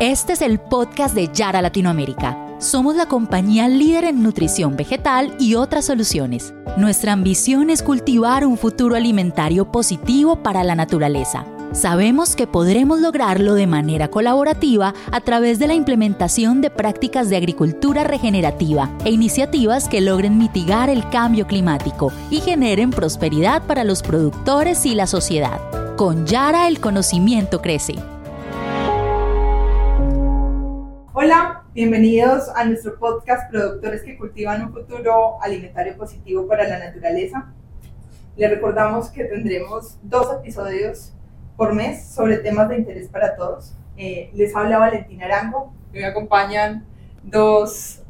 Este es el podcast de Yara Latinoamérica. Somos la compañía líder en nutrición vegetal y otras soluciones. Nuestra ambición es cultivar un futuro alimentario positivo para la naturaleza. Sabemos que podremos lograrlo de manera colaborativa a través de la implementación de prácticas de agricultura regenerativa e iniciativas que logren mitigar el cambio climático y generen prosperidad para los productores y la sociedad. Con Yara el conocimiento crece. Hola, bienvenidos a nuestro podcast Productores que cultivan un futuro alimentario positivo para la naturaleza. Les recordamos que tendremos dos episodios por mes sobre temas de interés para todos. Eh, les habla Valentina Arango, me acompañan dos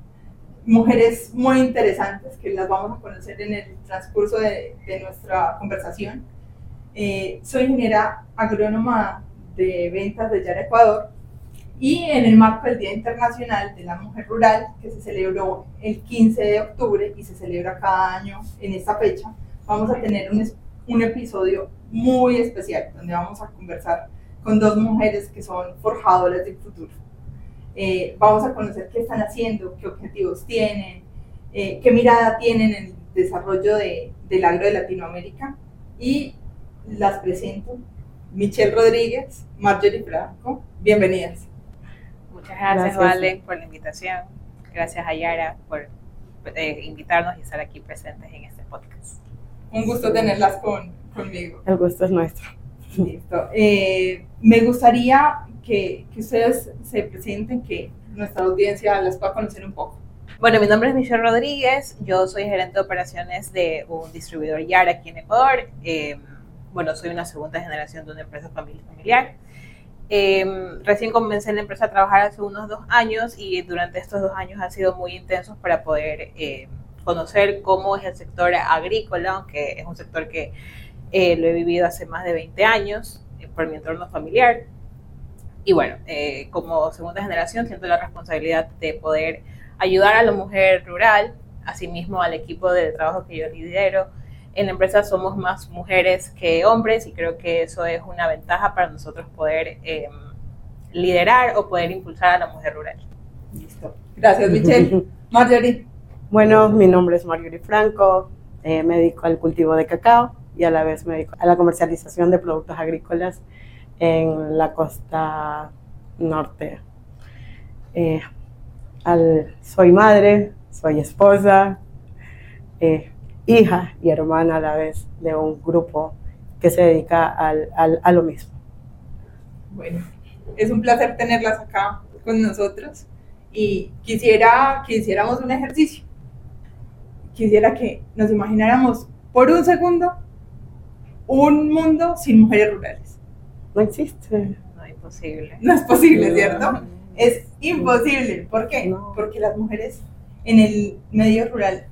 mujeres muy interesantes que las vamos a conocer en el transcurso de, nuestra conversación. Eh, soy ingeniera agrónoma de ventas de Yara Ecuador y en el marco del Día Internacional de la Mujer Rural, que se celebró el 15 de octubre y se celebra cada año en esta fecha, vamos a tener un, episodio muy especial donde vamos a conversar con dos mujeres que son forjadoras del futuro. Eh, vamos a conocer qué están haciendo, qué objetivos tienen, eh, qué mirada tienen en el desarrollo de, del agro de Latinoamérica y las presento. Michelle Rodríguez, Marjorie Franco, bienvenidas. Muchas gracias, Vale, por la invitación. Gracias a Yara por eh, invitarnos y estar aquí presentes en este podcast. Un gusto tenerlas con, conmigo. El gusto es nuestro. Listo. Eh, me gustaría que, que, ustedes se presenten, que nuestra audiencia las pueda conocer un poco. Bueno, mi nombre es Michelle Rodríguez, yo soy gerente de operaciones de un distribuidor Yara aquí en Ecuador. Eh, bueno, soy una segunda generación de una empresa familiar. Em, recién comencé en la empresa a trabajar hace unos dos años y durante estos dos años han sido muy intensos para poder eh, conocer cómo es el sector agrícola, aunque es un sector que eh, lo he vivido hace más de 20 años eh, por mi entorno familiar. Y bueno, como segunda generación siento la responsabilidad de poder ayudar a la mujer rural, asimismo al equipo de trabajo que yo lidero, en la empresa somos más mujeres que hombres y creo que eso es una ventaja para nosotros poder em, liderar o poder impulsar a la mujer rural. Listo. Gracias, Michelle. Marjorie. Bueno, mi nombre es Marjorie Franco, eh, me dedico al cultivo de cacao y a la vez me dedico a la comercialización de productos agrícolas en la costa norte. Eh, al, soy madre, soy esposa, eh, hija y hermana a la vez de un grupo que se dedica al, a lo mismo. Bueno, es un placer tenerlas acá con nosotros y quisiera que hiciéramos un ejercicio. Quisiera que nos imagináramos por un segundo un mundo sin mujeres rurales. No existe. No es posible. No es posible, ¿cierto? Es imposible. ¿Por qué? Porque las mujeres en el medio rural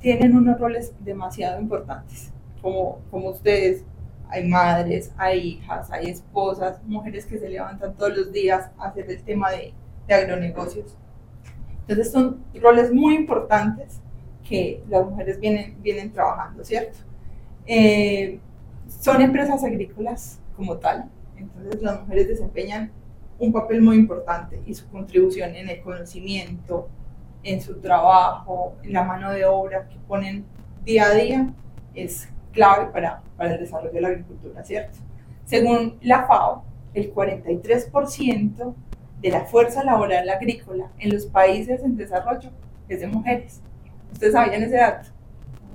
tienen unos roles demasiado importantes, como, como ustedes. Hay madres, hay hijas, hay esposas, mujeres que se levantan todos los días a hacer el tema de, de agronegocios. Entonces son roles muy importantes que las mujeres vienen, vienen trabajando, ¿cierto? Eh, son empresas agrícolas como tal, entonces las mujeres desempeñan un papel muy importante y su contribución en el conocimiento, en su trabajo, en la mano de obra que ponen día a día, es clave para, para el desarrollo de la agricultura, ¿cierto? Según la FAO, el 43% de la fuerza laboral agrícola en los países en desarrollo es de mujeres. ¿Ustedes sabían ese dato?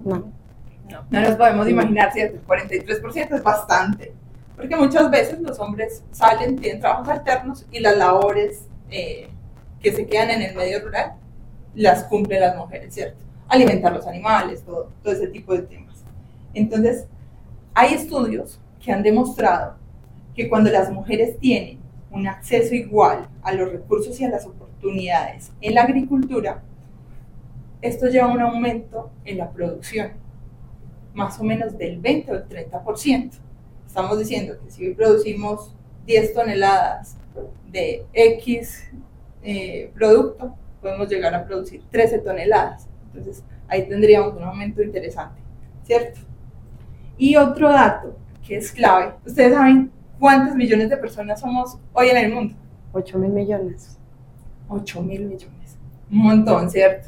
No. No, no nos podemos imaginar, ¿cierto? El 43% es bastante, porque muchas veces los hombres salen, tienen trabajos alternos y las labores eh, que se quedan en el medio rural las cumplen las mujeres, ¿cierto? Alimentar los animales, todo, ese tipo de temas. Entonces, hay estudios que han demostrado que cuando las mujeres tienen un acceso igual a los recursos y a las oportunidades en la agricultura, esto lleva a un aumento en la producción, más o menos del 20 o el 30%. Estamos diciendo que si producimos 10 toneladas de X eh, producto, podemos llegar a producir 13 toneladas. Entonces ahí tendríamos un aumento interesante, ¿cierto? Y otro dato que es clave, ustedes saben cuántos millones de personas somos hoy en el mundo. 8 mil millones. 8 mil millones. Un montón, ¿cierto?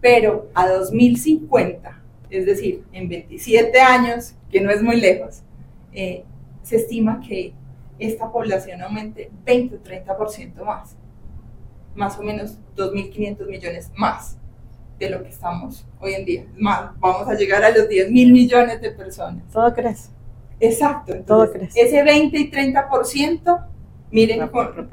Pero a 2050, es decir, en 27 años, que no es muy lejos, eh, se estima que esta población aumente 20 o 30% más. Más o menos 2.500 millones más de lo que estamos hoy en día. Más, vamos a llegar a los 10 mil millones de personas. Todo crece. Exacto. Entonces, Todo crece. Ese 20 y 30%, miren, con-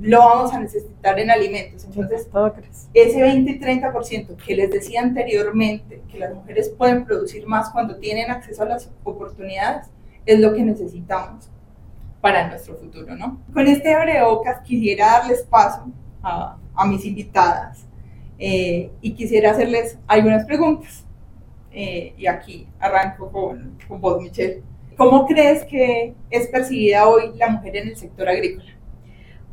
lo vamos a necesitar en alimentos. Entonces, todo crece. ese 20 y 30% que les decía anteriormente, que las mujeres pueden producir más cuando tienen acceso a las oportunidades, es lo que necesitamos para nuestro futuro, ¿no? Con este abrebocas quisiera darles paso a, a mis invitadas eh, y quisiera hacerles algunas preguntas. Eh, y aquí arranco con, con vos, Michelle. ¿Cómo crees que es percibida hoy la mujer en el sector agrícola?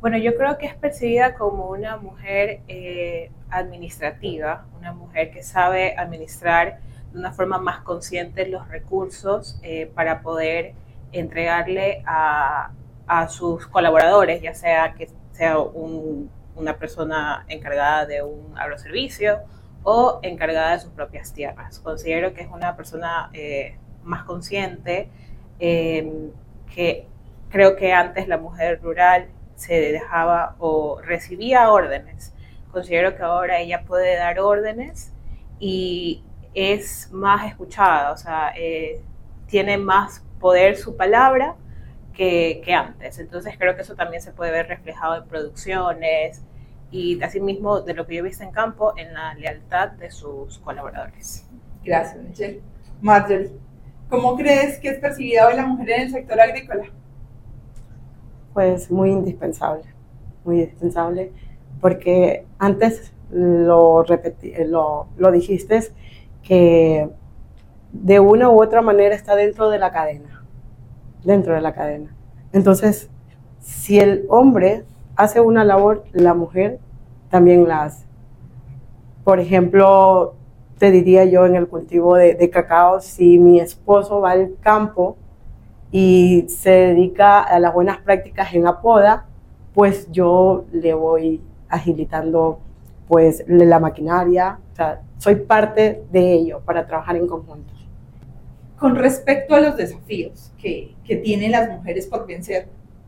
Bueno, yo creo que es percibida como una mujer eh, administrativa, una mujer que sabe administrar de una forma más consciente los recursos eh, para poder entregarle a, a sus colaboradores, ya sea que sea un- una persona encargada de un agroservicio o encargada de sus propias tierras. Considero que es una persona eh, más consciente, eh, que creo que antes la mujer rural se dejaba o recibía órdenes. Considero que ahora ella puede dar órdenes y es más escuchada, o sea, eh, tiene más poder su palabra que, que antes. Entonces creo que eso también se puede ver reflejado en producciones y asimismo de lo que yo he visto en campo en la lealtad de sus colaboradores. Gracias, Michelle. Marjorie, ¿cómo crees que es percibida hoy la mujer en el sector agrícola? Pues muy indispensable, muy indispensable, porque antes lo, repetí, lo, lo dijiste que de una u otra manera está dentro de la cadena, dentro de la cadena. Entonces, si el hombre hace una labor, la mujer también la hace. Por ejemplo, te diría yo en el cultivo de, cacao, si mi esposo va al campo y se dedica a las buenas prácticas en apoda, pues yo le voy agilitando pues la maquinaria, o sea, soy parte de ello para trabajar en conjunto. Con respecto a los desafíos que, que tienen las mujeres por vencer,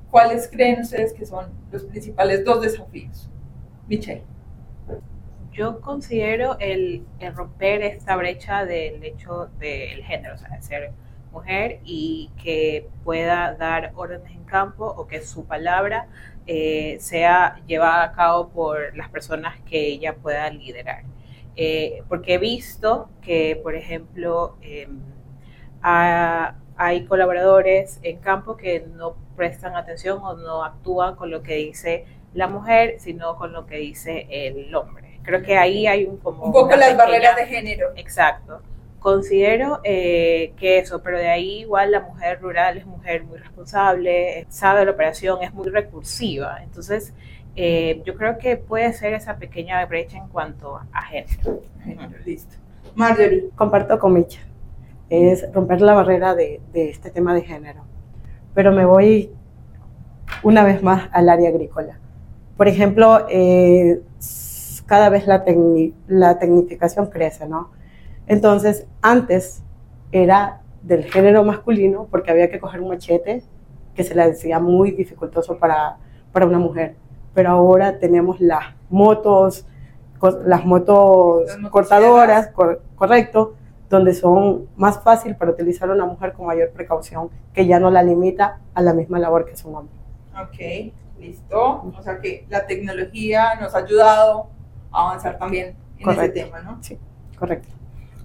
¿cuáles creen ustedes que son los principales dos desafíos? Michelle. Yo considero el, romper esta brecha del hecho del género, o sea, de ser mujer y que pueda dar órdenes en campo o que su palabra eh, sea llevada a cabo por las personas que ella pueda liderar. Eh, porque he visto que, por ejemplo, eh, ha- hay colaboradores en campo que no prestan atención o no actúan con lo que dice la mujer, sino con lo que dice el hombre. Creo que ahí hay un como Un poco las pequeña- barreras de género. Exacto. Considero eh, que eso, pero de ahí igual la mujer rural es mujer muy responsable, sabe la operación, es muy recursiva. Entonces, eh, yo creo que puede ser esa pequeña brecha en cuanto a género. Género, Listo. Marjorie. Comparto con Micha, es romper la barrera de, de este tema de género. Pero me voy una vez más al área agrícola. Por ejemplo, eh, cada vez la, tecni- la tecnificación crece, ¿no? Entonces, antes era del género masculino porque había que coger un machete que se le decía muy dificultoso para, para una mujer. Pero ahora tenemos las motos, las motos cortadoras, cor- correcto, donde son más fácil para utilizar una mujer con mayor precaución, que ya no la limita a la misma labor que es un hombre. Ok, listo. O sea que la tecnología nos ha ayudado a avanzar también en Correcto. ese tema, ¿no? Sí, correcto.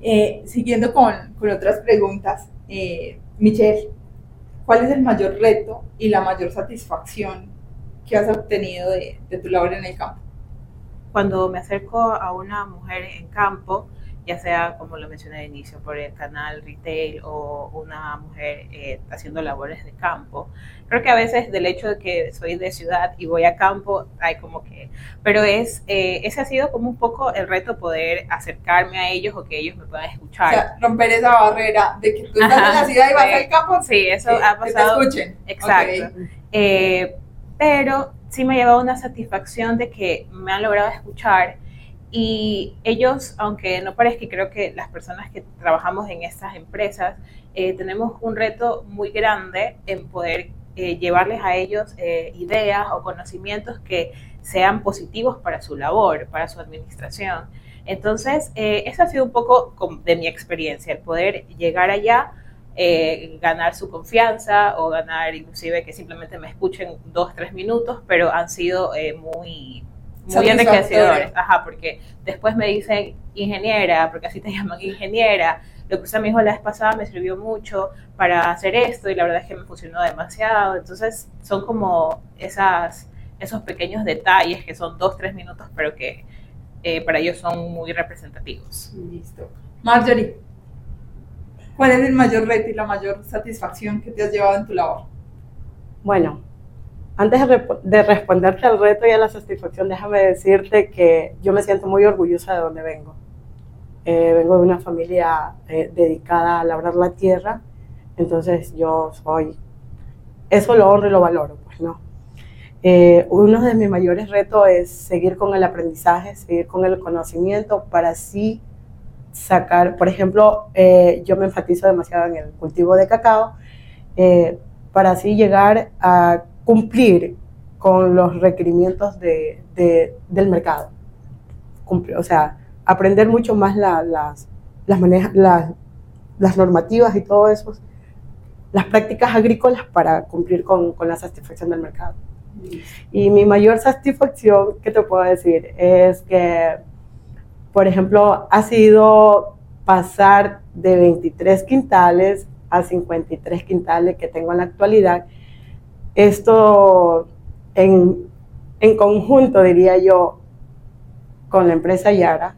Eh, siguiendo con, con otras preguntas, eh, Michelle, ¿cuál es el mayor reto y la mayor satisfacción que has obtenido de, de tu labor en el campo? Cuando me acerco a una mujer en campo, ya sea como lo mencioné al inicio, por el canal retail o una mujer eh, haciendo labores de campo. Creo que a veces del hecho de que soy de ciudad y voy a campo, hay como que, pero es, eh, ese ha sido como un poco el reto poder acercarme a ellos o que ellos me puedan O escuchar. sea, romper esa barrera de que tú estás Ajá, en la ciudad y vas al campo, sí, eso ha que te pasado. escuchen. Exacto. Eh, pero sí me ha llevado una satisfacción de que me han logrado escuchar y ellos, aunque no parezca, creo que las personas que trabajamos en estas empresas eh, tenemos un reto muy grande en poder eh, llevarles a ellos eh, ideas o conocimientos que sean positivos para su labor, para su administración. Entonces, eso ha sido un poco de mi experiencia, el poder llegar allá, ganar su confianza o ganar inclusive que simplemente me escuchen dos, tres minutos, pero han sido muy muy enriquecedores, ajá, porque después me dicen ingeniera, porque así te llaman ingeniera, lo que usted me dijo la vez pasada me sirvió mucho para hacer esto y la verdad es que me funcionó demasiado, entonces son como esas, esos pequeños detalles que son dos, tres minutos, pero que eh, para ellos son muy representativos. Listo. Marjorie, ¿cuál es el mayor reto y la mayor satisfacción que te has llevado en tu labor? Bueno, antes de, responderte al reto y a la satisfacción, déjame decirte que yo me siento muy orgullosa de donde vengo. Eh, vengo de una familia eh, dedicada a labrar la tierra, entonces yo soy, eso lo honro y lo valoro, pues no. Eh, uno de mis mayores retos es seguir con el aprendizaje, seguir con el conocimiento para así sacar, por ejemplo, yo me enfatizo demasiado en el cultivo de cacao, para así llegar a cumplir con los requerimientos de, del mercado. o sea, aprender mucho más las, las, normativas y todo eso, las prácticas agrícolas para cumplir con, con la satisfacción del mercado. Y mi mayor satisfacción, ¿qué te puedo decir? Es que, por ejemplo, ha sido pasar de 23 quintales a 53 quintales que tengo en la actualidad esto en, conjunto, diría yo, con la empresa Yara,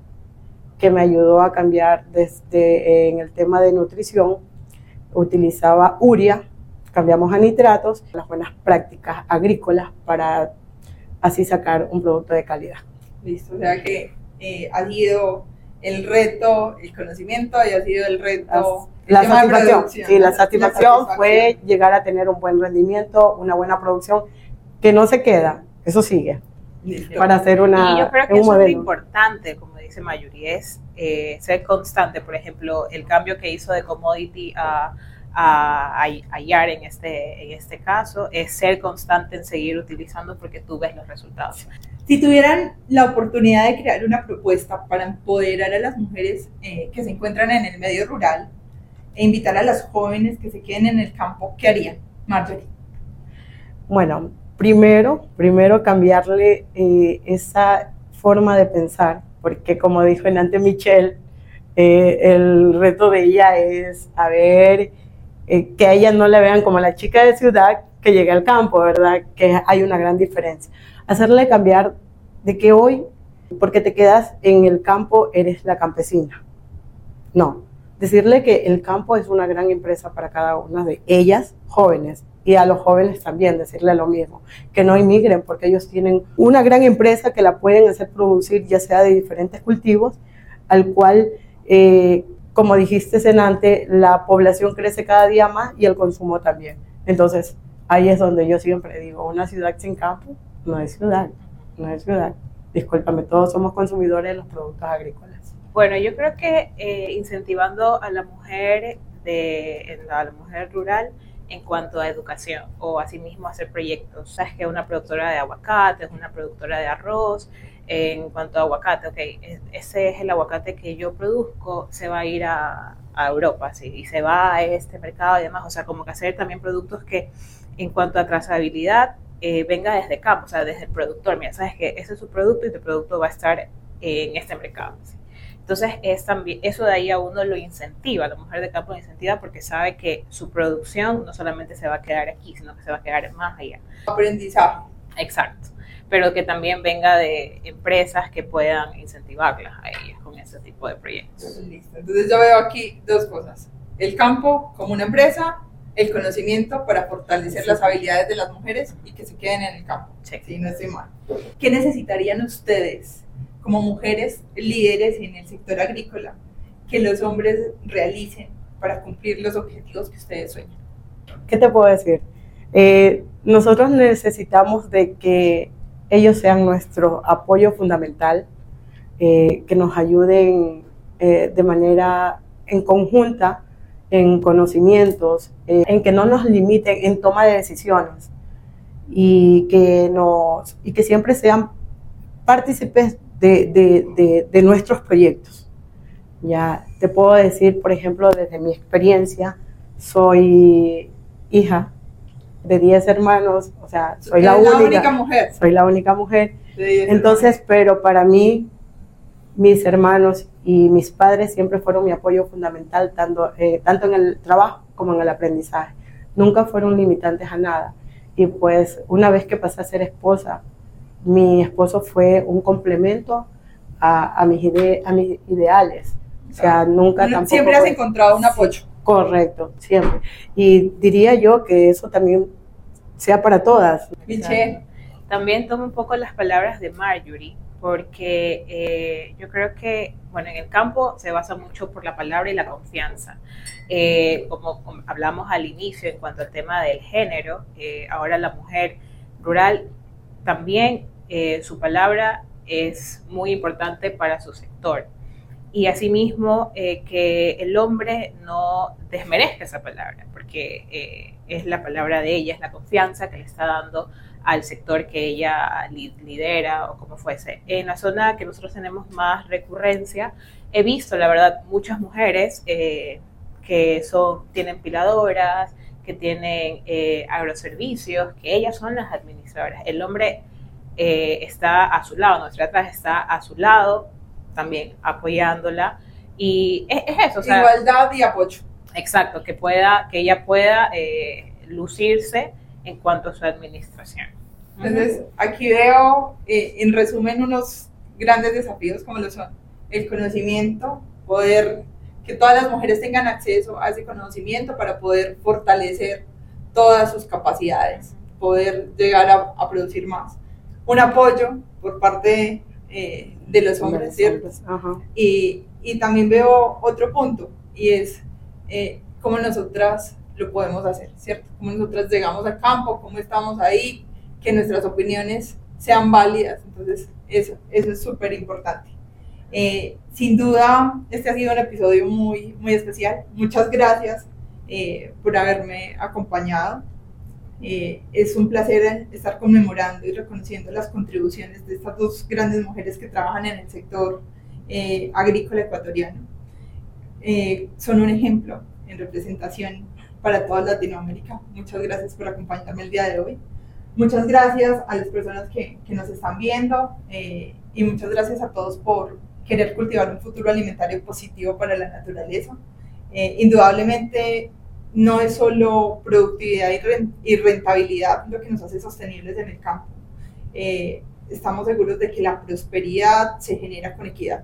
que me ayudó a cambiar desde en el tema de nutrición, utilizaba uria, cambiamos a nitratos, las buenas prácticas agrícolas para así sacar un producto de calidad. Listo, o sea que eh, ha sido el reto, el conocimiento, y ha sido el reto la satisfacción, sí, la satisfacción, fue llegar a tener un buen rendimiento, una buena producción, que no se queda, eso sigue. Para hacer una. Y yo creo que eso es importante, como dice Mayuri, es eh, ser constante. Por ejemplo, el cambio que hizo de commodity a, a, a, YAR en este, en este caso es ser constante en seguir utilizando porque tú ves los resultados. Si tuvieran la oportunidad de crear una propuesta para empoderar a las mujeres eh, que se encuentran en el medio rural, e invitar a las jóvenes que se queden en el campo, ¿qué harían, Marjorie? Bueno, primero, primero cambiarle eh, esa forma de pensar, porque como dijo Enante Michelle, eh, el reto de ella es a ver eh, que a ella no la vean como la chica de ciudad que llega al campo, ¿verdad? Que hay una gran diferencia. Hacerle cambiar de que hoy, porque te quedas en el campo, eres la campesina. No, decirle que el campo es una gran empresa para cada una de ellas, jóvenes, y a los jóvenes también decirle lo mismo, que no emigren porque ellos tienen una gran empresa que la pueden hacer producir ya sea de diferentes cultivos, al cual, eh, como dijiste antes, la población crece cada día más y el consumo también. Entonces, ahí es donde yo siempre digo, una ciudad sin campo no es ciudad, no es ciudad. Discúlpame, todos somos consumidores de los productos agrícolas. Bueno, yo creo que eh, incentivando a la mujer de a la mujer rural en cuanto a educación o asimismo hacer proyectos. Sabes que una productora de aguacate, es una productora de arroz. En cuanto a aguacate, ok, ese es el aguacate que yo produzco, se va a ir a, Europa, sí, y se va a este mercado y demás. O sea, como que hacer también productos que en cuanto a trazabilidad eh, venga desde campo, o sea, desde el productor. Mira, sabes que ese es su producto y tu producto va a estar en este mercado. Entonces, es también, eso de ahí a uno lo incentiva, la mujer de campo lo incentiva porque sabe que su producción no solamente se va a quedar aquí, sino que se va a quedar más allá. Aprendizaje. Exacto. Pero que también venga de empresas que puedan incentivarlas a ellas con ese tipo de proyectos. Listo. Entonces, yo veo aquí dos cosas. El campo como una empresa, el conocimiento para fortalecer las habilidades de las mujeres y que se queden en el campo. Sí. sí, no estoy mal. ¿Qué necesitarían ustedes como mujeres líderes en el sector agrícola que los hombres realicen para cumplir los objetivos que ustedes sueñan? ¿Qué te puedo decir? Eh, nosotros necesitamos de que ellos sean nuestro apoyo fundamental, eh, que nos ayuden eh, de manera en conjunta en conocimientos, en que no nos limiten en toma de decisiones y que, nos, y que siempre sean partícipes de, de, de, nuestros proyectos. Ya te puedo decir, por ejemplo, desde mi experiencia, soy hija de 10 hermanos, o sea, soy la, única, mujer. Soy la única mujer. Entonces, pero para mí, mis hermanos y mis padres siempre fueron mi apoyo fundamental, tanto, eh, tanto en el trabajo como en el aprendizaje. Nunca fueron limitantes a nada. Y pues una vez que pasé a ser esposa, mi esposo fue un complemento a, a mis, a mis ideales. O sea, nunca tampoco... Siempre has encontrado un apoyo. correcto, siempre. Y diría yo que eso también sea para todas. Michelle. También tomo un poco las palabras de Marjorie, porque eh, yo creo que, bueno, en el campo se basa mucho por la palabra y la confianza. Eh, como, hablamos al inicio en cuanto al tema del género, eh, ahora la mujer rural también su palabra es muy importante para su sector. Y asimismo, que el hombre no desmerezca esa palabra, porque es la palabra de ella, es la confianza que le está dando al sector que ella lidera o como fuese. En la zona que nosotros tenemos más recurrencia, he visto, la verdad, muchas mujeres eh, que son, tienen piladoras, que tienen eh, agroservicios, que ellas son las administradoras. El hombre eh, está a su lado, nuestra atrás está a su lado, también apoyándola. Y es, eso. Igualdad y apoyo. Exacto, que pueda, que ella pueda lucirse en cuanto a su administración. Entonces, aquí veo, eh, en resumen, unos grandes desafíos como lo son el conocimiento, poder que todas las mujeres tengan acceso a ese conocimiento para poder fortalecer todas sus capacidades, poder llegar a, producir más. Un apoyo por parte eh, de los hombres, ¿cierto? Y, y, también veo otro punto, y es eh, cómo nosotras lo podemos hacer, ¿cierto? Cómo nosotras llegamos al campo, cómo estamos ahí, que nuestras opiniones sean válidas. Entonces, eso, eso es súper importante. Eh, sin duda, este ha sido un episodio muy, muy especial. Muchas gracias eh, por haberme acompañado. Eh, es un placer estar conmemorando y reconociendo las contribuciones de estas dos grandes mujeres que trabajan en el sector agrícola ecuatoriano. son un ejemplo en representación para toda Latinoamérica. Muchas gracias por acompañarme el día de hoy. Muchas gracias a las personas que, que nos están viendo eh, y muchas gracias a todos por querer cultivar un futuro alimentario positivo para la naturaleza. Eh, indudablemente no es solo productividad y rentabilidad lo que nos hace sostenibles en el campo. Eh, estamos seguros de que la prosperidad se genera con equidad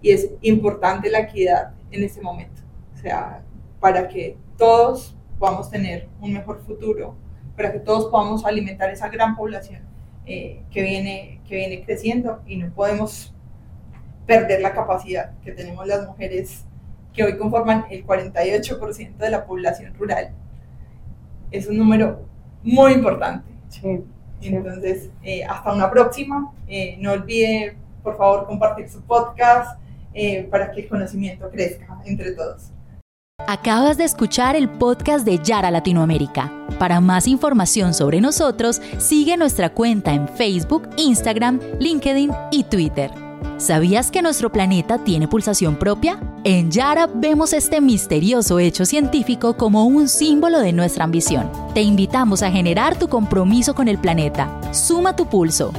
y es importante la equidad en este momento, o sea, para que todos podamos tener un mejor futuro para que todos podamos alimentar esa gran población eh, que, viene, que viene creciendo y no podemos perder la capacidad que tenemos las mujeres que hoy conforman el 48% de la población rural. Es un número muy importante. Sí, Entonces, eh, hasta una próxima. Eh, no olvide, por favor, compartir su podcast para que el conocimiento crezca entre todos. Acabas de escuchar el podcast de Yara Latinoamérica. Para más información sobre nosotros, sigue nuestra cuenta en Facebook, Instagram, LinkedIn y Twitter. ¿Sabías que nuestro planeta tiene pulsación propia? En Yara vemos este misterioso hecho científico como un símbolo de nuestra ambición. Te invitamos a generar tu compromiso con el planeta. Suma tu pulso